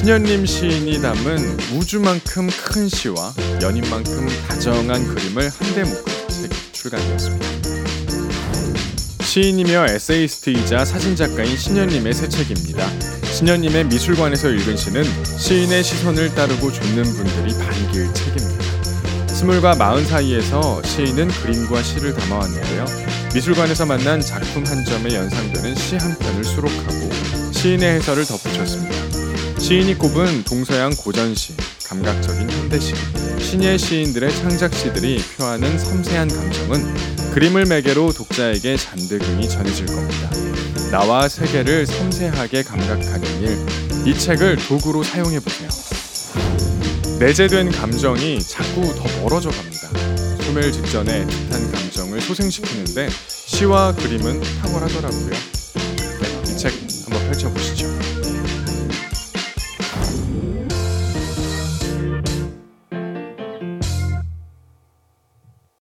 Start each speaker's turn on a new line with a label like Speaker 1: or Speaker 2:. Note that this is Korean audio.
Speaker 1: 신현림 시인이 담은 우주만큼 큰 시와 연인만큼 다정한 그림을 한데 묶은 책이 출간되었습니다. 시인이며 에세이스트이자 사진작가인 신현림의 새 책입니다. 신현림의 미술관에서 읽은 시는 시인의 시선을 따르고 좇는 분들이 반길 책입니다. 스물과 마흔 사이에서 시인은 그림과 시를 담아왔는데요. 미술관에서 만난 작품 한 점에 연상되는 시 한 편을 수록하고 시인의 해설을 덧붙였습니다. 시인이 꼽은 동서양 고전시, 감각적인 현대시, 신예 시인들의 창작시들이 표하는 섬세한 감정은 그림을 매개로 독자에게 잔뜩이 전해질 겁니다. 나와 세계를 섬세하게 감각하는 일, 이 책을 도구로 사용해 보세요. 내재된 감정이 자꾸 더 멀어져 갑니다. 소멸 직전에 뜻한 감정을 소생시키는데 시와 그림은 탁월하더라고요. 네, 이책 한번 펼쳐보시죠.